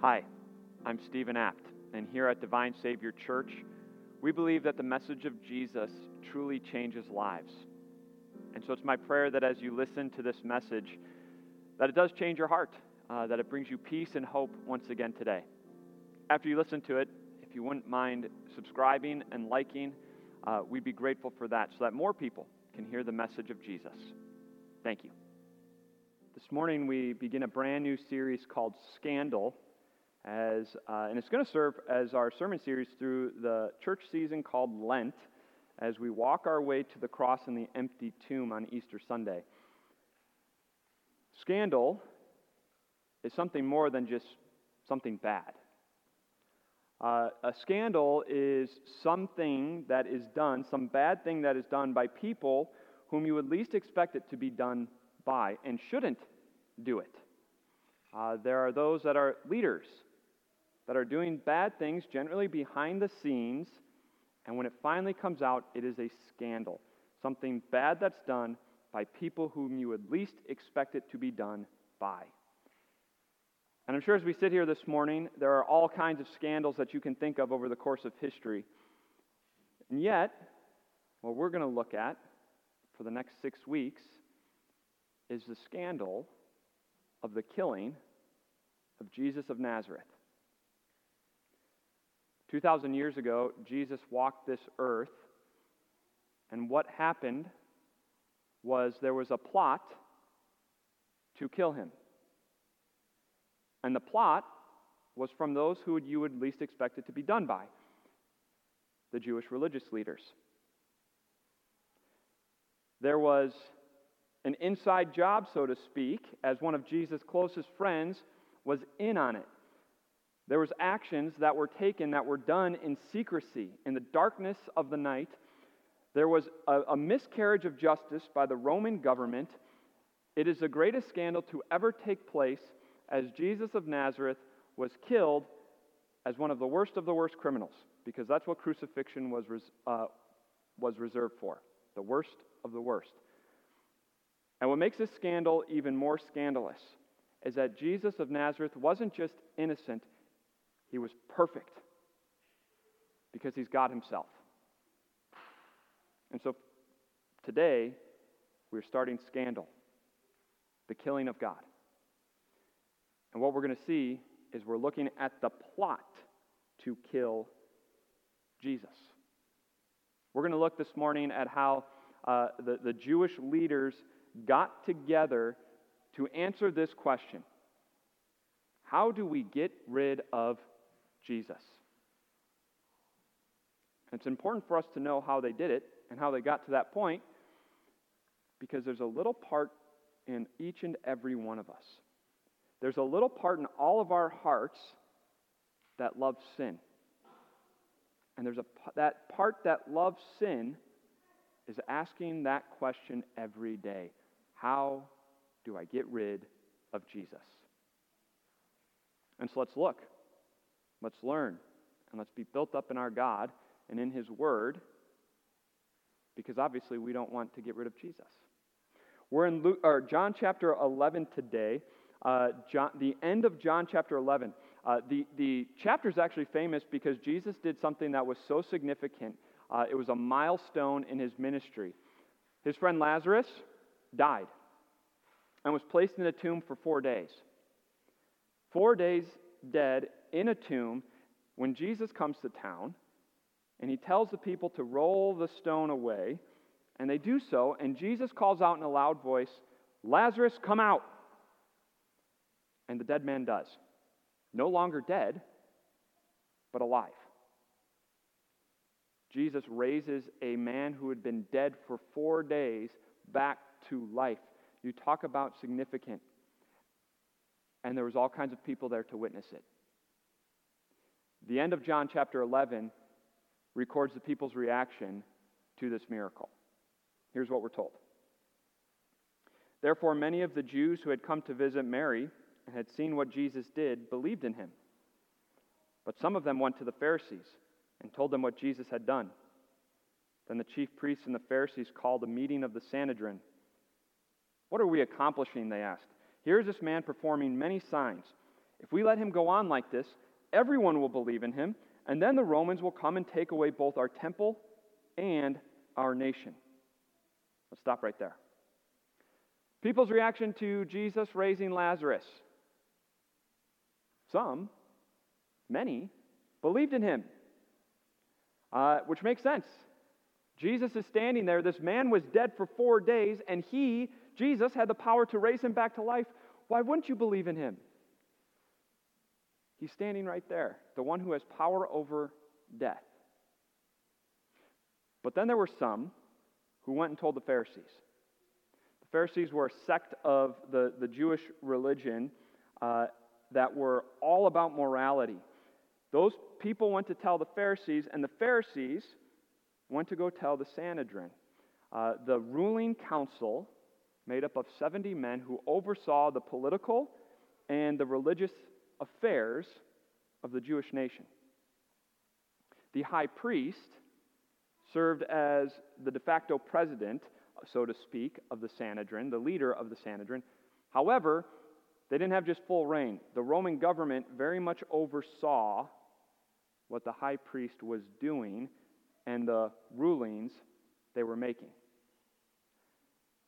Hi, I'm Stephen Apt, and here at Divine Savior Church, we believe that the message of Jesus truly changes lives. And so it's my prayer that as you listen to this message, that it does change your heart, uh, that it brings you peace and hope once again today. After you listen to it, if you wouldn't mind subscribing and liking, uh, we'd be grateful for that so that more people can hear the message of Jesus. Thank you. This morning we begin a brand new series called Scandal, as, uh, and it's going to serve as our sermon series through the church season called Lent as we walk our way to the cross and the empty tomb on Easter Sunday. Scandal is something more than just something bad. Uh, a scandal is something that is done, some bad thing that is done by people whom you would least expect it to be done by and shouldn't do it. Uh, there are those that are leaders that are doing bad things, generally behind the scenes, and when it finally comes out, it is a scandal. Something bad that's done by people whom you would least expect it to be done by. And I'm sure as we sit here this morning, there are all kinds of scandals that you can think of over the course of history. And yet, what we're going to look at for the next six weeks is the scandal of the killing of Jesus of Nazareth. 2,000 years ago, Jesus walked this earth, and what happened was there was a plot to kill him. And the plot was from those who you would least expect it to be done by the Jewish religious leaders. There was an inside job, so to speak, as one of Jesus' closest friends was in on it. There was actions that were taken that were done in secrecy, in the darkness of the night. There was a, a miscarriage of justice by the Roman government. It is the greatest scandal to ever take place as Jesus of Nazareth was killed as one of the worst of the worst criminals, because that's what crucifixion was, res, uh, was reserved for the worst of the worst. And what makes this scandal even more scandalous is that Jesus of Nazareth wasn't just innocent, he was perfect because he's God himself. And so today, we're starting scandal, the killing of God. And what we're going to see is we're looking at the plot to kill Jesus. We're going to look this morning at how uh, the, the Jewish leaders got together to answer this question How do we get rid of Jesus? And it's important for us to know how they did it and how they got to that point because there's a little part in each and every one of us. There's a little part in all of our hearts that loves sin. And there's a that part that loves sin is asking that question every day. How do I get rid of Jesus? And so let's look. Let's learn. And let's be built up in our God and in His Word because obviously we don't want to get rid of Jesus. We're in Luke, or John chapter 11 today. Uh, John, the end of John chapter 11. Uh, the, the chapter is actually famous because Jesus did something that was so significant. Uh, it was a milestone in his ministry. His friend Lazarus died and was placed in a tomb for four days. Four days dead in a tomb when Jesus comes to town and he tells the people to roll the stone away, and they do so, and Jesus calls out in a loud voice, Lazarus, come out! And the dead man does. No longer dead, but alive. Jesus raises a man who had been dead for four days back to life. You talk about significant. And there was all kinds of people there to witness it. The end of John chapter 11 records the people's reaction to this miracle. Here's what we're told. Therefore, many of the Jews who had come to visit Mary and had seen what Jesus did believed in him. But some of them went to the Pharisees and told them what Jesus had done. Then the chief priests and the Pharisees called a meeting of the Sanhedrin. What are we accomplishing? They asked. Here is this man performing many signs. If we let him go on like this, everyone will believe in him, and then the Romans will come and take away both our temple and our nation. Let's stop right there. People's reaction to Jesus raising Lazarus. Some, many, believed in him, uh, which makes sense. Jesus is standing there. This man was dead for four days, and he, Jesus, had the power to raise him back to life. Why wouldn't you believe in him? He's standing right there, the one who has power over death. But then there were some who went and told the Pharisees. The Pharisees were a sect of the, the Jewish religion uh, that were all about morality. Those people went to tell the Pharisees, and the Pharisees went to go tell the Sanhedrin. Uh, the ruling council, made up of 70 men who oversaw the political and the religious affairs of the Jewish nation. The high priest served as the de facto president, so to speak, of the Sanhedrin, the leader of the Sanhedrin. However, they didn't have just full reign. The Roman government very much oversaw what the high priest was doing and the rulings they were making.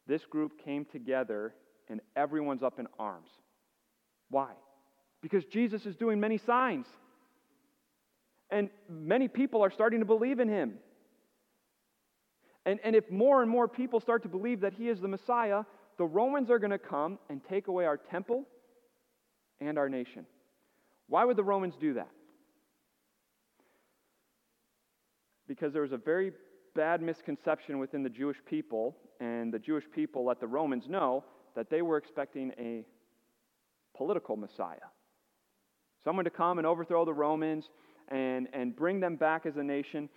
This group came together and everyone's up in arms. Why? Because Jesus is doing many signs. And many people are starting to believe in him. And, and if more and more people start to believe that he is the Messiah, the Romans are going to come and take away our temple and our nation. Why would the Romans do that? Because there was a very bad misconception within the Jewish people, and the Jewish people let the Romans know that they were expecting a political Messiah. Someone to come and overthrow the Romans and, and bring them back as a nation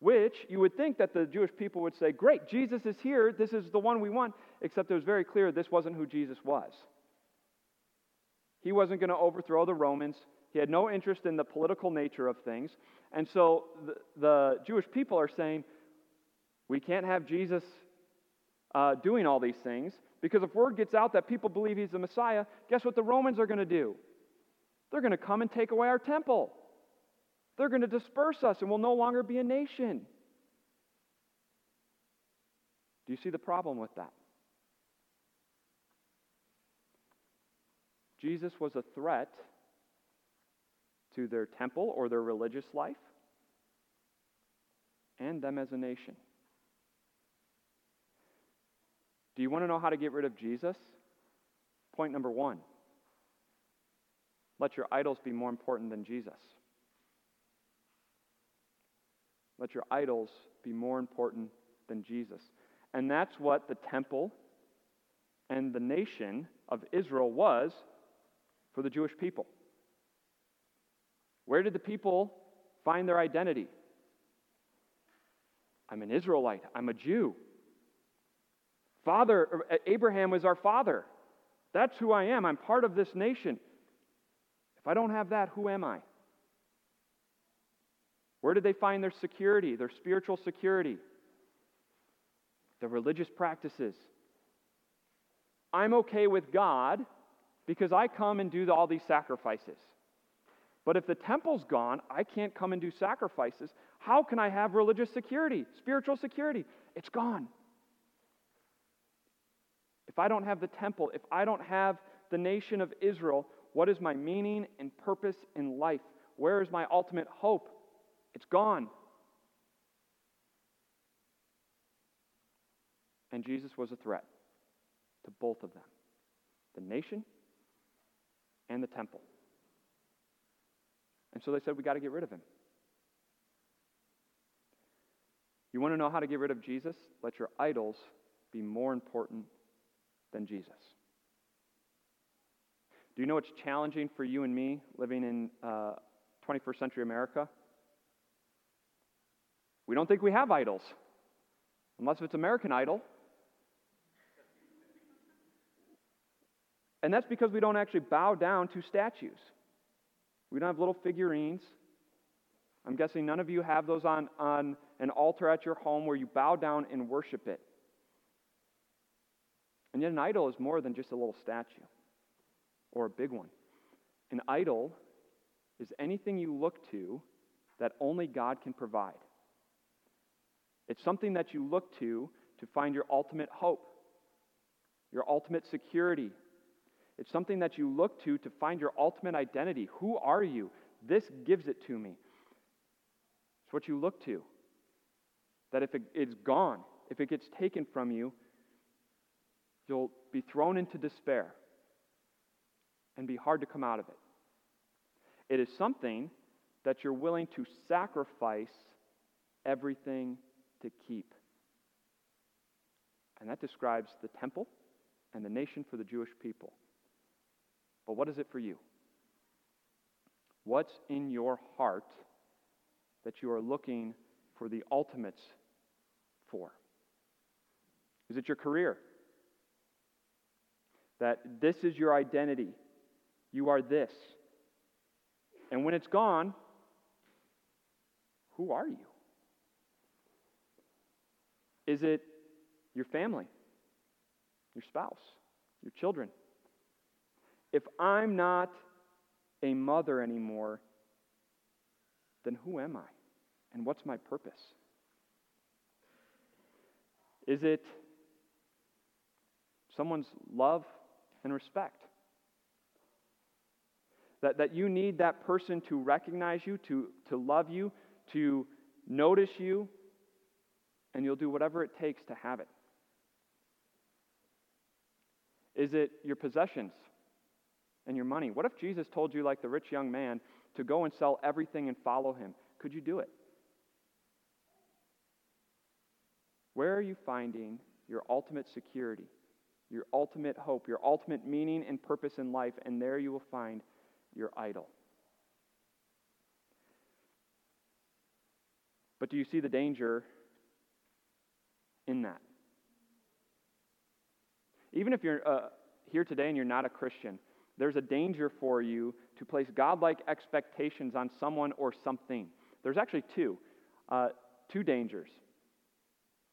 which you would think that the Jewish people would say, Great, Jesus is here. This is the one we want. Except it was very clear this wasn't who Jesus was. He wasn't going to overthrow the Romans. He had no interest in the political nature of things. And so the, the Jewish people are saying, We can't have Jesus uh, doing all these things because if word gets out that people believe he's the Messiah, guess what the Romans are going to do? They're going to come and take away our temple. They're going to disperse us and we'll no longer be a nation. Do you see the problem with that? Jesus was a threat to their temple or their religious life and them as a nation. Do you want to know how to get rid of Jesus? Point number one let your idols be more important than Jesus. Let your idols be more important than Jesus. And that's what the temple and the nation of Israel was for the Jewish people. Where did the people find their identity? I'm an Israelite. I'm a Jew. Father, er, Abraham was our father. That's who I am. I'm part of this nation. If I don't have that, who am I? Where did they find their security, their spiritual security? The religious practices. I'm okay with God because I come and do all these sacrifices. But if the temple's gone, I can't come and do sacrifices. How can I have religious security, spiritual security? It's gone. If I don't have the temple, if I don't have the nation of Israel, what is my meaning and purpose in life? Where is my ultimate hope? It's gone. And Jesus was a threat to both of them the nation and the temple. And so they said, We got to get rid of him. You want to know how to get rid of Jesus? Let your idols be more important than Jesus. Do you know what's challenging for you and me living in uh, 21st century America? We don't think we have idols, unless it's American Idol. And that's because we don't actually bow down to statues. We don't have little figurines. I'm guessing none of you have those on, on an altar at your home where you bow down and worship it. And yet, an idol is more than just a little statue or a big one. An idol is anything you look to that only God can provide. It's something that you look to to find your ultimate hope, your ultimate security. It's something that you look to to find your ultimate identity. Who are you? This gives it to me. It's what you look to. That if it, it's gone, if it gets taken from you, you'll be thrown into despair and be hard to come out of it. It is something that you're willing to sacrifice everything to keep. And that describes the temple and the nation for the Jewish people. But what is it for you? What's in your heart that you are looking for the ultimates for? Is it your career? That this is your identity. You are this. And when it's gone, who are you? Is it your family, your spouse, your children? If I'm not a mother anymore, then who am I? And what's my purpose? Is it someone's love and respect? That, that you need that person to recognize you, to, to love you, to notice you, and you'll do whatever it takes to have it? Is it your possessions and your money? What if Jesus told you, like the rich young man, to go and sell everything and follow him? Could you do it? Where are you finding your ultimate security, your ultimate hope, your ultimate meaning and purpose in life? And there you will find your idol. But do you see the danger in that? Even if you're uh, here today and you're not a Christian, there's a danger for you to place godlike expectations on someone or something. There's actually two, uh, two dangers.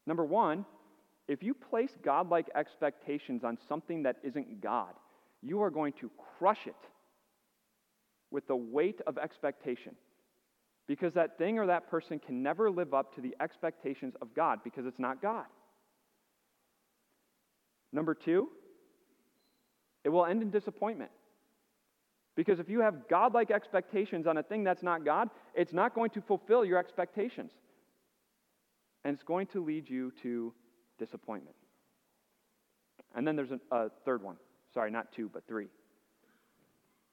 Number one, if you place godlike expectations on something that isn't God, you are going to crush it with the weight of expectation. Because that thing or that person can never live up to the expectations of God because it's not God. Number two, it will end in disappointment. Because if you have godlike expectations on a thing that's not God, it's not going to fulfill your expectations. And it's going to lead you to disappointment. And then there's a, a third one. Sorry, not two, but three.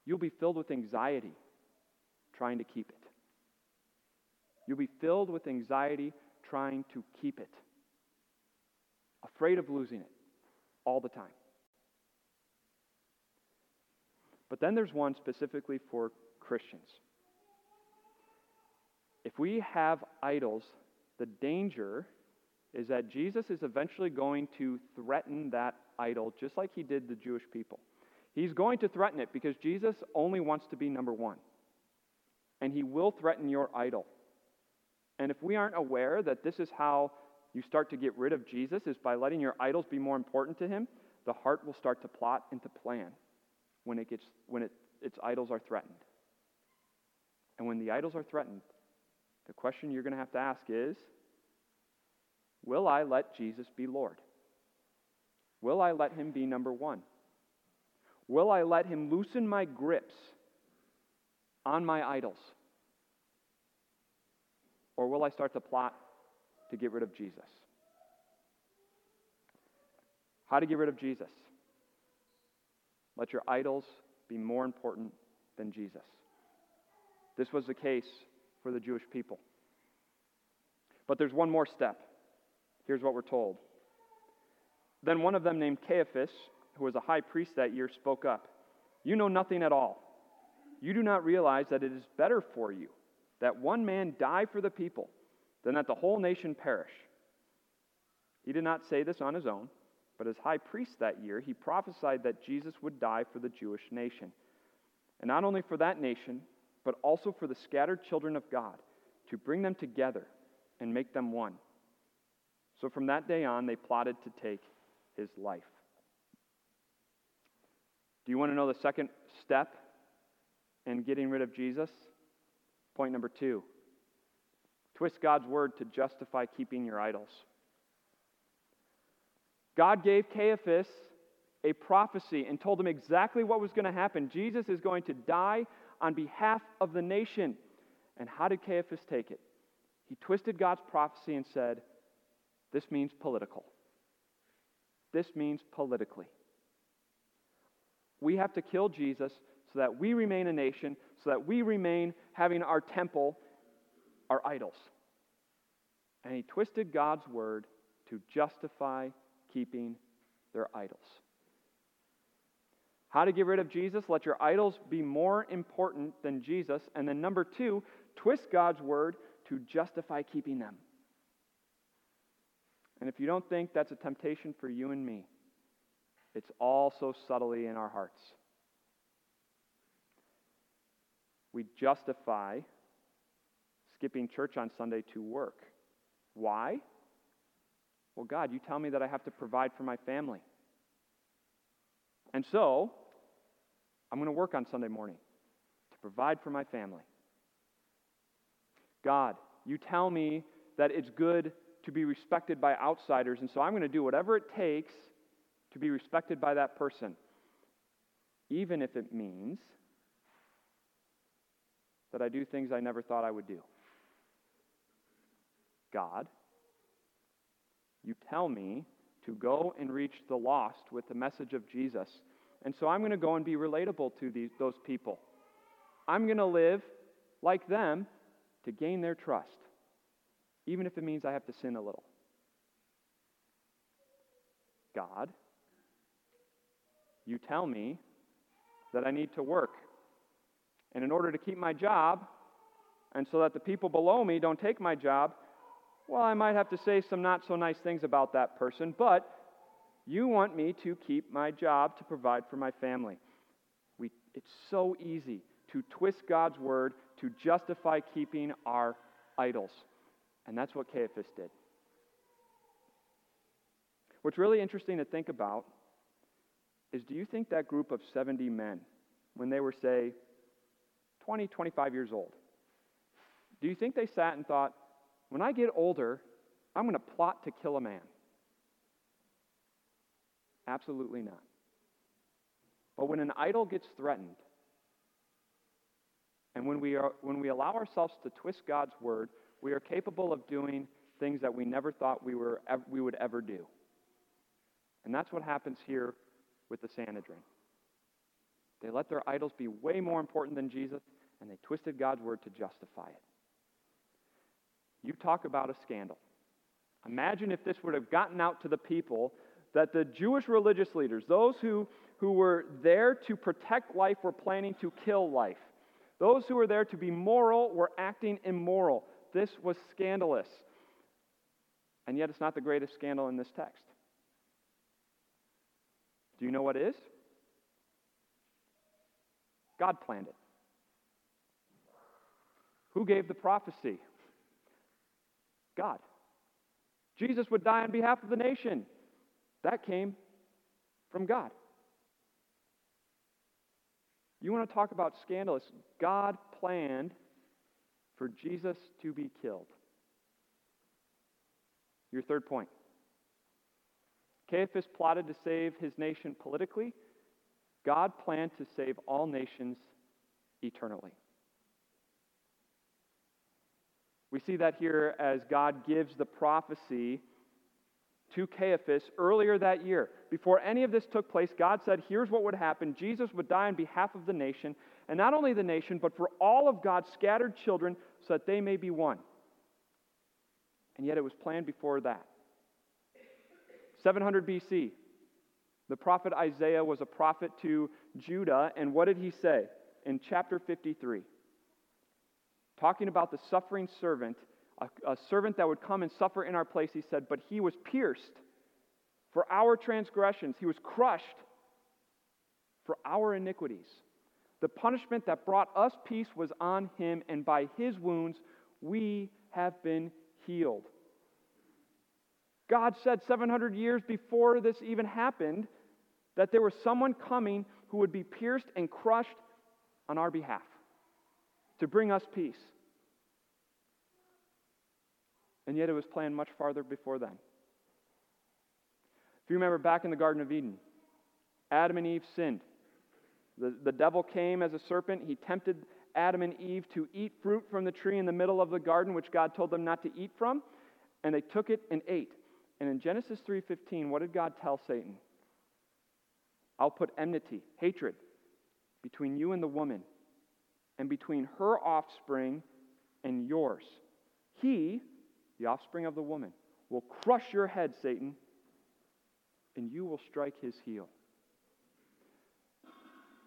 You'll be filled with anxiety trying to keep it. You'll be filled with anxiety trying to keep it, afraid of losing it all the time. But then there's one specifically for Christians. If we have idols, the danger is that Jesus is eventually going to threaten that idol just like he did the Jewish people. He's going to threaten it because Jesus only wants to be number one. And he will threaten your idol. And if we aren't aware that this is how you start to get rid of Jesus, is by letting your idols be more important to him, the heart will start to plot and to plan when, it gets, when it, its idols are threatened. And when the idols are threatened, the question you're going to have to ask is Will I let Jesus be Lord? Will I let him be number one? Will I let him loosen my grips on my idols? Or will I start to plot to get rid of Jesus? How to get rid of Jesus? Let your idols be more important than Jesus. This was the case for the Jewish people. But there's one more step. Here's what we're told. Then one of them, named Caiaphas, who was a high priest that year, spoke up You know nothing at all. You do not realize that it is better for you that one man die for the people than that the whole nation perish. He did not say this on his own, but as high priest that year, he prophesied that Jesus would die for the Jewish nation. And not only for that nation, but also for the scattered children of God, to bring them together and make them one. So from that day on, they plotted to take his life. Do you want to know the second step in getting rid of Jesus? Point number two twist God's word to justify keeping your idols. God gave Caiaphas a prophecy and told him exactly what was going to happen. Jesus is going to die on behalf of the nation. And how did Caiaphas take it? He twisted God's prophecy and said, This means political. This means politically. We have to kill Jesus so that we remain a nation, so that we remain having our temple, our idols. And he twisted God's word to justify keeping their idols. How to get rid of Jesus? Let your idols be more important than Jesus. And then, number two, twist God's word to justify keeping them. And if you don't think that's a temptation for you and me, it's all so subtly in our hearts. We justify skipping church on Sunday to work. Why? Well, God, you tell me that I have to provide for my family. And so, I'm going to work on Sunday morning to provide for my family. God, you tell me that it's good to be respected by outsiders, and so I'm going to do whatever it takes to be respected by that person, even if it means that I do things I never thought I would do. God, you tell me to go and reach the lost with the message of Jesus. And so I'm going to go and be relatable to these, those people. I'm going to live like them to gain their trust, even if it means I have to sin a little. God, you tell me that I need to work. And in order to keep my job, and so that the people below me don't take my job, well, I might have to say some not so nice things about that person, but you want me to keep my job to provide for my family. We, it's so easy to twist God's word to justify keeping our idols. And that's what Caiaphas did. What's really interesting to think about is do you think that group of 70 men, when they were, say, 20, 25 years old, do you think they sat and thought, when I get older, I'm going to plot to kill a man? Absolutely not. But when an idol gets threatened, and when we, are, when we allow ourselves to twist God's word, we are capable of doing things that we never thought we, were, we would ever do. And that's what happens here with the Sanhedrin. They let their idols be way more important than Jesus, and they twisted God's word to justify it. You talk about a scandal. Imagine if this would have gotten out to the people that the Jewish religious leaders, those who, who were there to protect life, were planning to kill life. Those who were there to be moral were acting immoral. This was scandalous. And yet, it's not the greatest scandal in this text. Do you know what is? God planned it. Who gave the prophecy? God. Jesus would die on behalf of the nation. That came from God. You want to talk about scandalous? God planned for Jesus to be killed. Your third point. Caiaphas plotted to save his nation politically. God planned to save all nations eternally. We see that here as God gives the prophecy to Caiaphas earlier that year. Before any of this took place, God said, Here's what would happen Jesus would die on behalf of the nation, and not only the nation, but for all of God's scattered children, so that they may be one. And yet it was planned before that. 700 BC, the prophet Isaiah was a prophet to Judah, and what did he say in chapter 53? Talking about the suffering servant a, a servant that would come and suffer in our place, he said, but he was pierced for our transgressions, he was crushed for our iniquities. The punishment that brought us peace was on him, and by his wounds we have been healed. God said 700 years before this even happened that there was someone coming who would be pierced and crushed on our behalf. to bring us peace. And yet it was planned much farther before then. If you remember back in the Garden of Eden, Adam and Eve sinned. The, the devil came as a serpent. He tempted Adam and Eve to eat fruit from the tree in the middle of the garden, which God told them not to eat from, and they took it and ate. And in Genesis 3:15, what did God tell Satan? I'll put enmity, hatred, between you and the woman, and between her offspring and yours. He, the offspring of the woman, will crush your head, Satan, and you will strike his heel.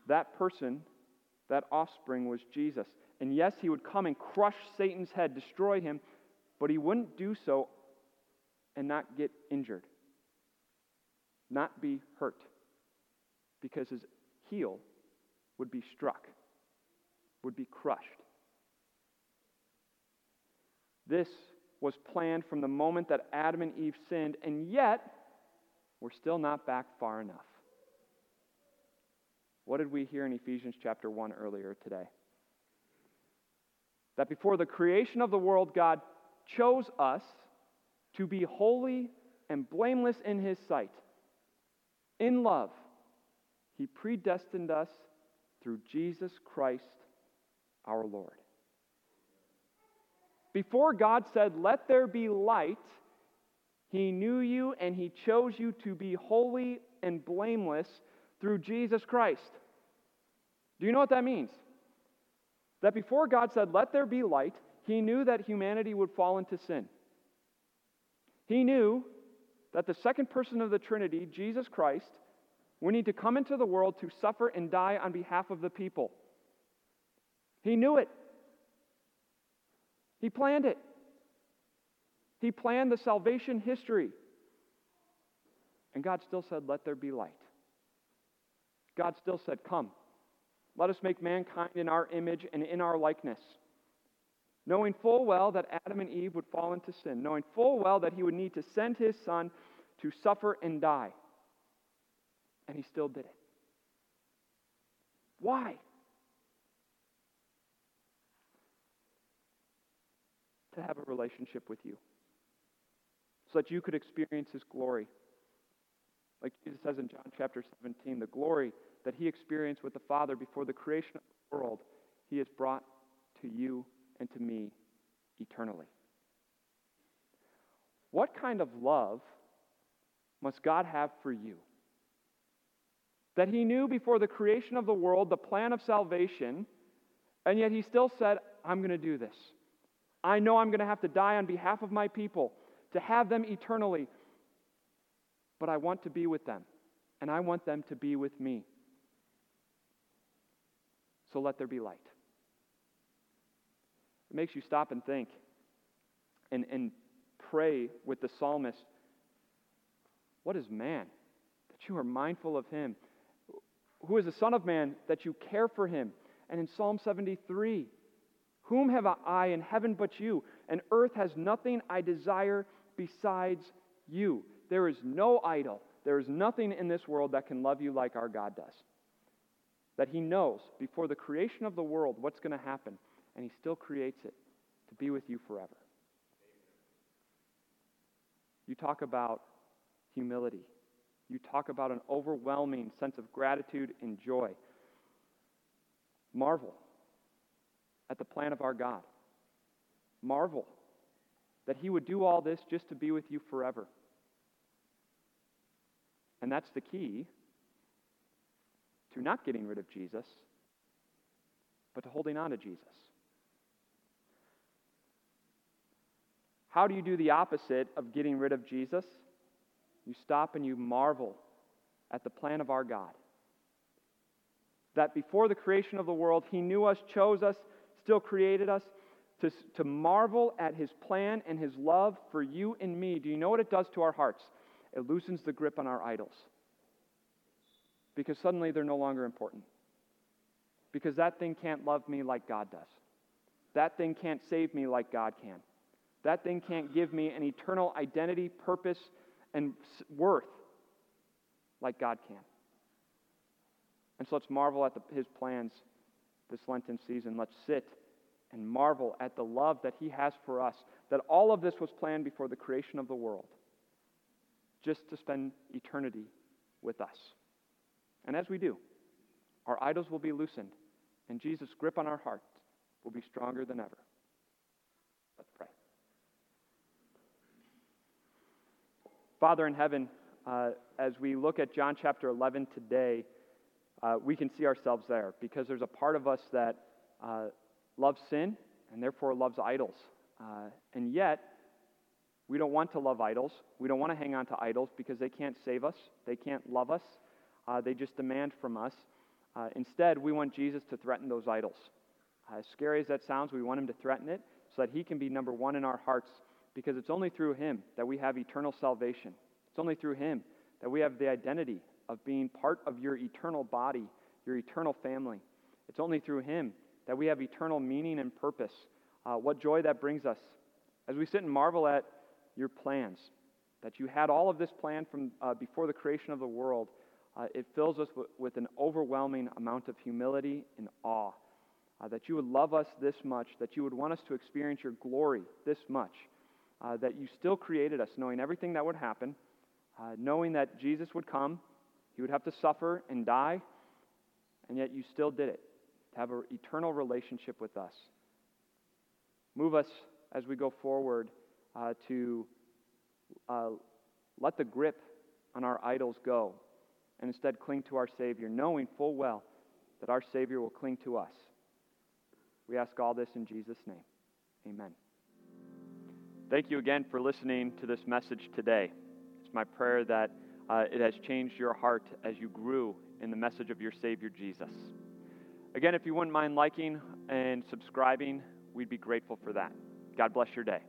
That person, that offspring, was Jesus. And yes, he would come and crush Satan's head, destroy him, but he wouldn't do so and not get injured, not be hurt, because his heel would be struck, would be crushed. This was planned from the moment that Adam and Eve sinned, and yet we're still not back far enough. What did we hear in Ephesians chapter 1 earlier today? That before the creation of the world, God chose us to be holy and blameless in His sight. In love, He predestined us through Jesus Christ our Lord. Before God said, Let there be light, He knew you and He chose you to be holy and blameless through Jesus Christ. Do you know what that means? That before God said, Let there be light, He knew that humanity would fall into sin. He knew that the second person of the Trinity, Jesus Christ, would need to come into the world to suffer and die on behalf of the people. He knew it. He planned it. He planned the salvation history. And God still said, Let there be light. God still said, Come, let us make mankind in our image and in our likeness. Knowing full well that Adam and Eve would fall into sin, knowing full well that he would need to send his son to suffer and die. And he still did it. Why? To have a relationship with you, so that you could experience his glory. Like Jesus says in John chapter 17, the glory that he experienced with the Father before the creation of the world, he has brought to you and to me eternally. What kind of love must God have for you? That he knew before the creation of the world the plan of salvation, and yet he still said, I'm going to do this. I know I'm going to have to die on behalf of my people to have them eternally, but I want to be with them, and I want them to be with me. So let there be light. It makes you stop and think and, and pray with the psalmist What is man that you are mindful of him? Who is the Son of Man that you care for him? And in Psalm 73, Whom have I in heaven but you? And earth has nothing I desire besides you. There is no idol, there is nothing in this world that can love you like our God does that he knows before the creation of the world what's going to happen, and he still creates it to be with you forever. You talk about humility. You talk about an overwhelming sense of gratitude and joy. Marvel at the plan of our God. Marvel that He would do all this just to be with you forever. And that's the key to not getting rid of Jesus, but to holding on to Jesus. How do you do the opposite of getting rid of Jesus? You stop and you marvel at the plan of our God. That before the creation of the world, He knew us, chose us, still created us, to, to marvel at His plan and His love for you and me. Do you know what it does to our hearts? It loosens the grip on our idols because suddenly they're no longer important. Because that thing can't love me like God does. That thing can't save me like God can. That thing can't give me an eternal identity, purpose, and worth like God can. And so let's marvel at the, his plans this Lenten season. Let's sit and marvel at the love that He has for us, that all of this was planned before the creation of the world, just to spend eternity with us. And as we do, our idols will be loosened, and Jesus' grip on our hearts will be stronger than ever. Let's pray. Father in heaven, uh, as we look at John chapter 11 today, uh, we can see ourselves there because there's a part of us that uh, loves sin and therefore loves idols. Uh, and yet, we don't want to love idols. We don't want to hang on to idols because they can't save us, they can't love us, uh, they just demand from us. Uh, instead, we want Jesus to threaten those idols. as scary as that sounds, we want him to threaten it so that he can be number one in our hearts because it's only through him that we have eternal salvation. It's only through him that we have the identity of being part of your eternal body, your eternal family. It's only through Him that we have eternal meaning and purpose. Uh, what joy that brings us as we sit and marvel at your plans, that you had all of this plan from uh, before the creation of the world. Uh, it fills us w- with an overwhelming amount of humility and awe. Uh, that you would love us this much, that you would want us to experience your glory this much, uh, that you still created us knowing everything that would happen, uh, knowing that Jesus would come, he would have to suffer and die, and yet you still did it to have an eternal relationship with us. Move us as we go forward uh, to uh, let the grip on our idols go and instead cling to our Savior, knowing full well that our Savior will cling to us. We ask all this in Jesus' name. Amen. Thank you again for listening to this message today. It's my prayer that uh, it has changed your heart as you grew in the message of your Savior Jesus. Again, if you wouldn't mind liking and subscribing, we'd be grateful for that. God bless your day.